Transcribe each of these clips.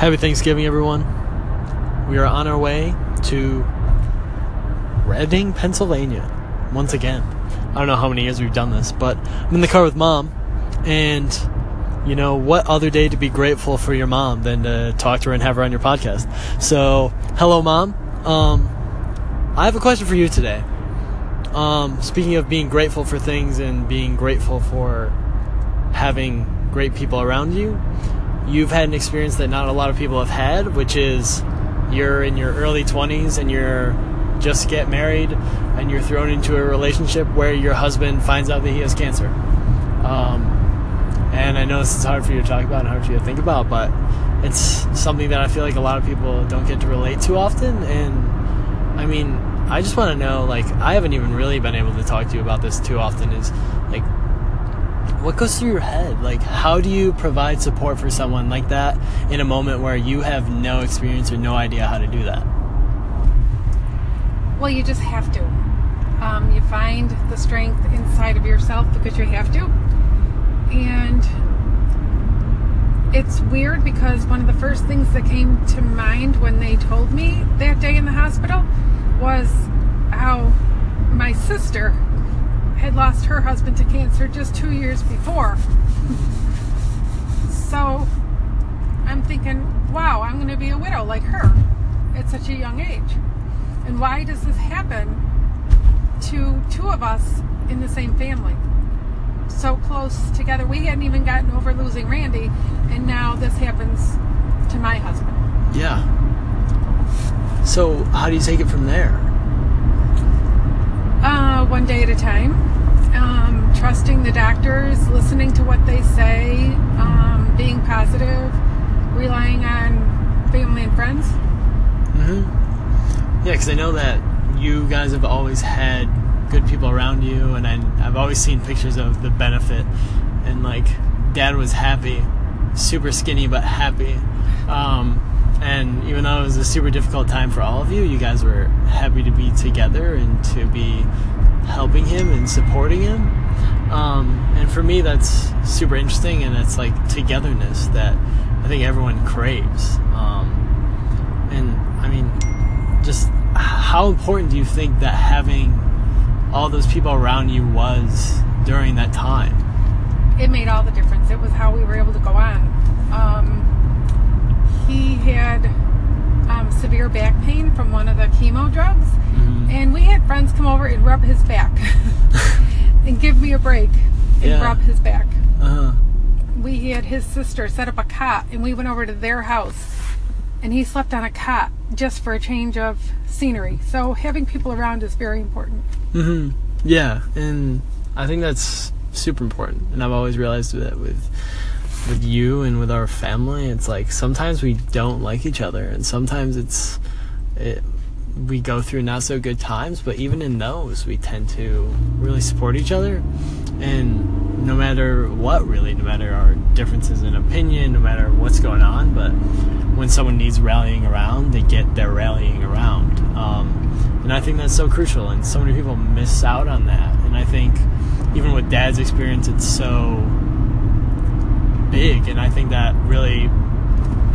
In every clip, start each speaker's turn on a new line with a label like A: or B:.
A: Happy Thanksgiving, everyone. We are on our way to Reading, Pennsylvania, once again. I don't know how many years we've done this, but I'm in the car with mom, and you know, what other day to be grateful for your mom than to talk to her and have her on your podcast? So, hello, mom. Um, I have a question for you today. Um, speaking of being grateful for things and being grateful for having great people around you, you've had an experience that not a lot of people have had, which is you're in your early 20s and you're just get married and you're thrown into a relationship where your husband finds out that he has cancer. Um, and I know this is hard for you to talk about and hard for you to think about, but it's something that I feel like a lot of people don't get to relate to often. And I mean, I just want to know, like, I haven't even really been able to talk to you about this too often. Is like, what goes through your head? Like, how do you provide support for someone like that in a moment where you have no experience or no idea how to do that?
B: Well, you just have to. Um, you find the strength inside of yourself because you have to. And it's weird because one of the first things that came to mind when they told me that day in the hospital was how my sister had lost her husband to cancer just two years before. so I'm thinking, wow, I'm going to be a widow like her at such a young age. And why does this happen to two of us in the same family? So close together. We hadn't even gotten over losing Randy, and now this happens to my husband.
A: Yeah. So, how do you take it from there?
B: One day at a time. Um, trusting the doctors, listening to what they say, um, being positive, relying on family and friends.
A: Mm-hmm. Yeah, because I know that you guys have always had good people around you, and I, I've always seen pictures of the benefit, and like dad was happy, super skinny but happy. Um, and even though it was a super difficult time for all of you, you guys were happy to be together and to be helping him and supporting him. Um, and for me, that's super interesting, and it's like togetherness that I think everyone craves. Um, and I mean, just how important do you think that having all those people around you was during that time?
B: It made all the difference. It was how we were able to go on. Um, he had um, severe back pain from one of the chemo drugs, mm-hmm. and we had friends come over and rub his back and give me a break and yeah. rub his back. Uh-huh. We had his sister set up a cot, and we went over to their house, and he slept on a cot just for a change of scenery. So having people around is very important.
A: Mm-hmm. Yeah, and I think that's super important, and I've always realized that with with you and with our family, it's like sometimes we don't like each other, and sometimes it's it, we go through not so good times, but even in those, we tend to really support each other. And no matter what, really, no matter our differences in opinion, no matter what's going on, but when someone needs rallying around, they get their rallying around. Um, and I think that's so crucial, and so many people miss out on that. And I think even with dad's experience, it's so big, and I think that really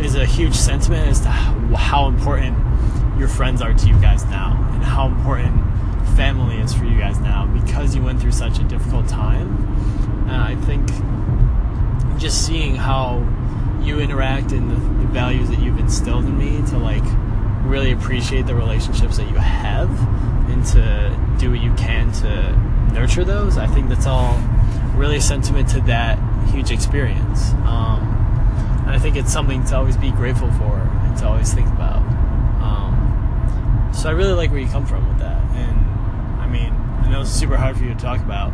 A: is a huge sentiment as to how important your friends are to you guys now and how important family is for you guys now because you went through such a difficult time. And I think just seeing how you interact and the, the values that you've instilled in me to like really appreciate the relationships that you have and to do what you can to nurture those. I think that's all really a sentiment to that huge experience. Um, and I think it's something to always be grateful for and to always think about. Um, so I really like where you come from with that. And I mean, I know it's super hard for you to talk about,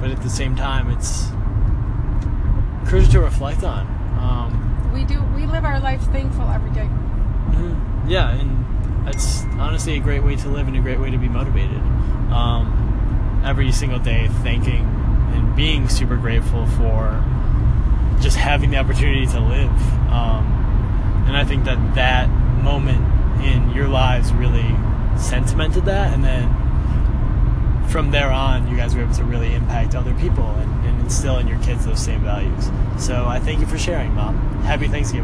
A: but at the same time, it's crucial to reflect on. Um,
B: we do. We live our life thankful every day.
A: Mm-hmm. Yeah, and that's honestly a great way to live and a great way to be motivated. Um, every single day, thanking and being super grateful for just having the opportunity to live. Um, and I think that that moment in your lives really sentimented that. And then from there on, you guys were able to really impact other people and, and instill in your kids those same values. So I thank you for sharing, Mom. Happy Thanksgiving.